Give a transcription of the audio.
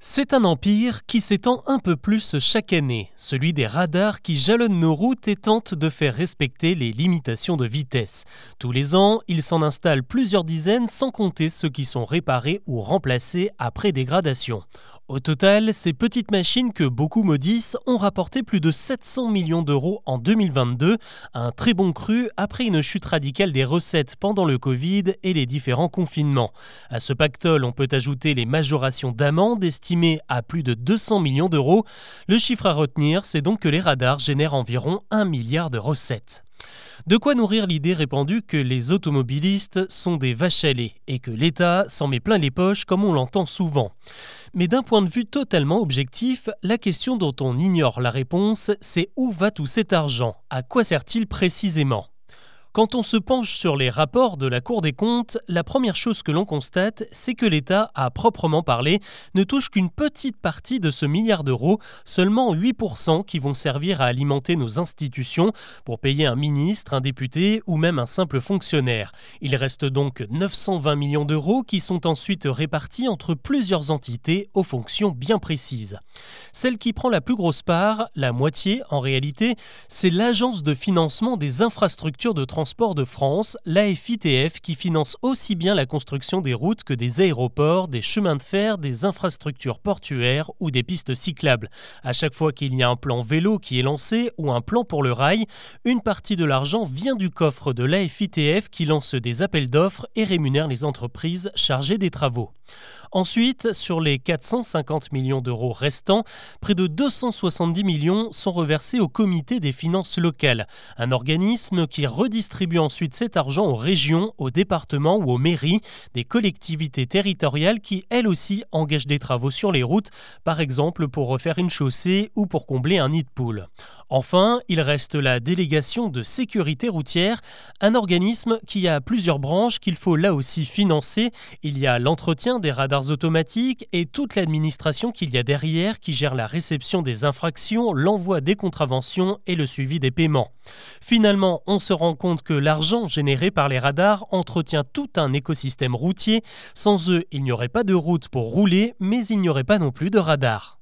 C'est un empire qui s'étend un peu plus chaque année, celui des radars qui jalonnent nos routes et tentent de faire respecter les limitations de vitesse. Tous les ans, il s'en installe plusieurs dizaines sans compter ceux qui sont réparés ou remplacés après dégradation. Au total, ces petites machines que beaucoup maudissent ont rapporté plus de 700 millions d'euros en 2022, un très bon cru après une chute radicale des recettes pendant le Covid et les différents confinements. À ce pactole, on peut ajouter les majorations d'amendes estimées à plus de 200 millions d'euros. Le chiffre à retenir, c'est donc que les radars génèrent environ 1 milliard de recettes. De quoi nourrir l'idée répandue que les automobilistes sont des vaches à lait et que l'État s'en met plein les poches comme on l'entend souvent. Mais d'un point de vue totalement objectif, la question dont on ignore la réponse, c'est où va tout cet argent? À quoi sert-il précisément? Quand on se penche sur les rapports de la Cour des comptes, la première chose que l'on constate, c'est que l'État, à proprement parler, ne touche qu'une petite partie de ce milliard d'euros, seulement 8% qui vont servir à alimenter nos institutions pour payer un ministre, un député ou même un simple fonctionnaire. Il reste donc 920 millions d'euros qui sont ensuite répartis entre plusieurs entités aux fonctions bien précises. Celle qui prend la plus grosse part, la moitié en réalité, c'est l'Agence de financement des infrastructures de transport Transport de France, l'AFITF, qui finance aussi bien la construction des routes que des aéroports, des chemins de fer, des infrastructures portuaires ou des pistes cyclables. À chaque fois qu'il y a un plan vélo qui est lancé ou un plan pour le rail, une partie de l'argent vient du coffre de l'AFITF qui lance des appels d'offres et rémunère les entreprises chargées des travaux. Ensuite, sur les 450 millions d'euros restants, près de 270 millions sont reversés au Comité des finances locales, un organisme qui redistribue ensuite cet argent aux régions, aux départements ou aux mairies, des collectivités territoriales qui, elles aussi, engagent des travaux sur les routes, par exemple pour refaire une chaussée ou pour combler un nid de poule. Enfin, il reste la délégation de sécurité routière, un organisme qui a plusieurs branches qu'il faut là aussi financer. Il y a l'entretien des radars automatiques et toute l'administration qu'il y a derrière qui gère la réception des infractions, l'envoi des contraventions et le suivi des paiements. Finalement, on se rend compte que l'argent généré par les radars entretient tout un écosystème routier. Sans eux, il n'y aurait pas de route pour rouler, mais il n'y aurait pas non plus de radars.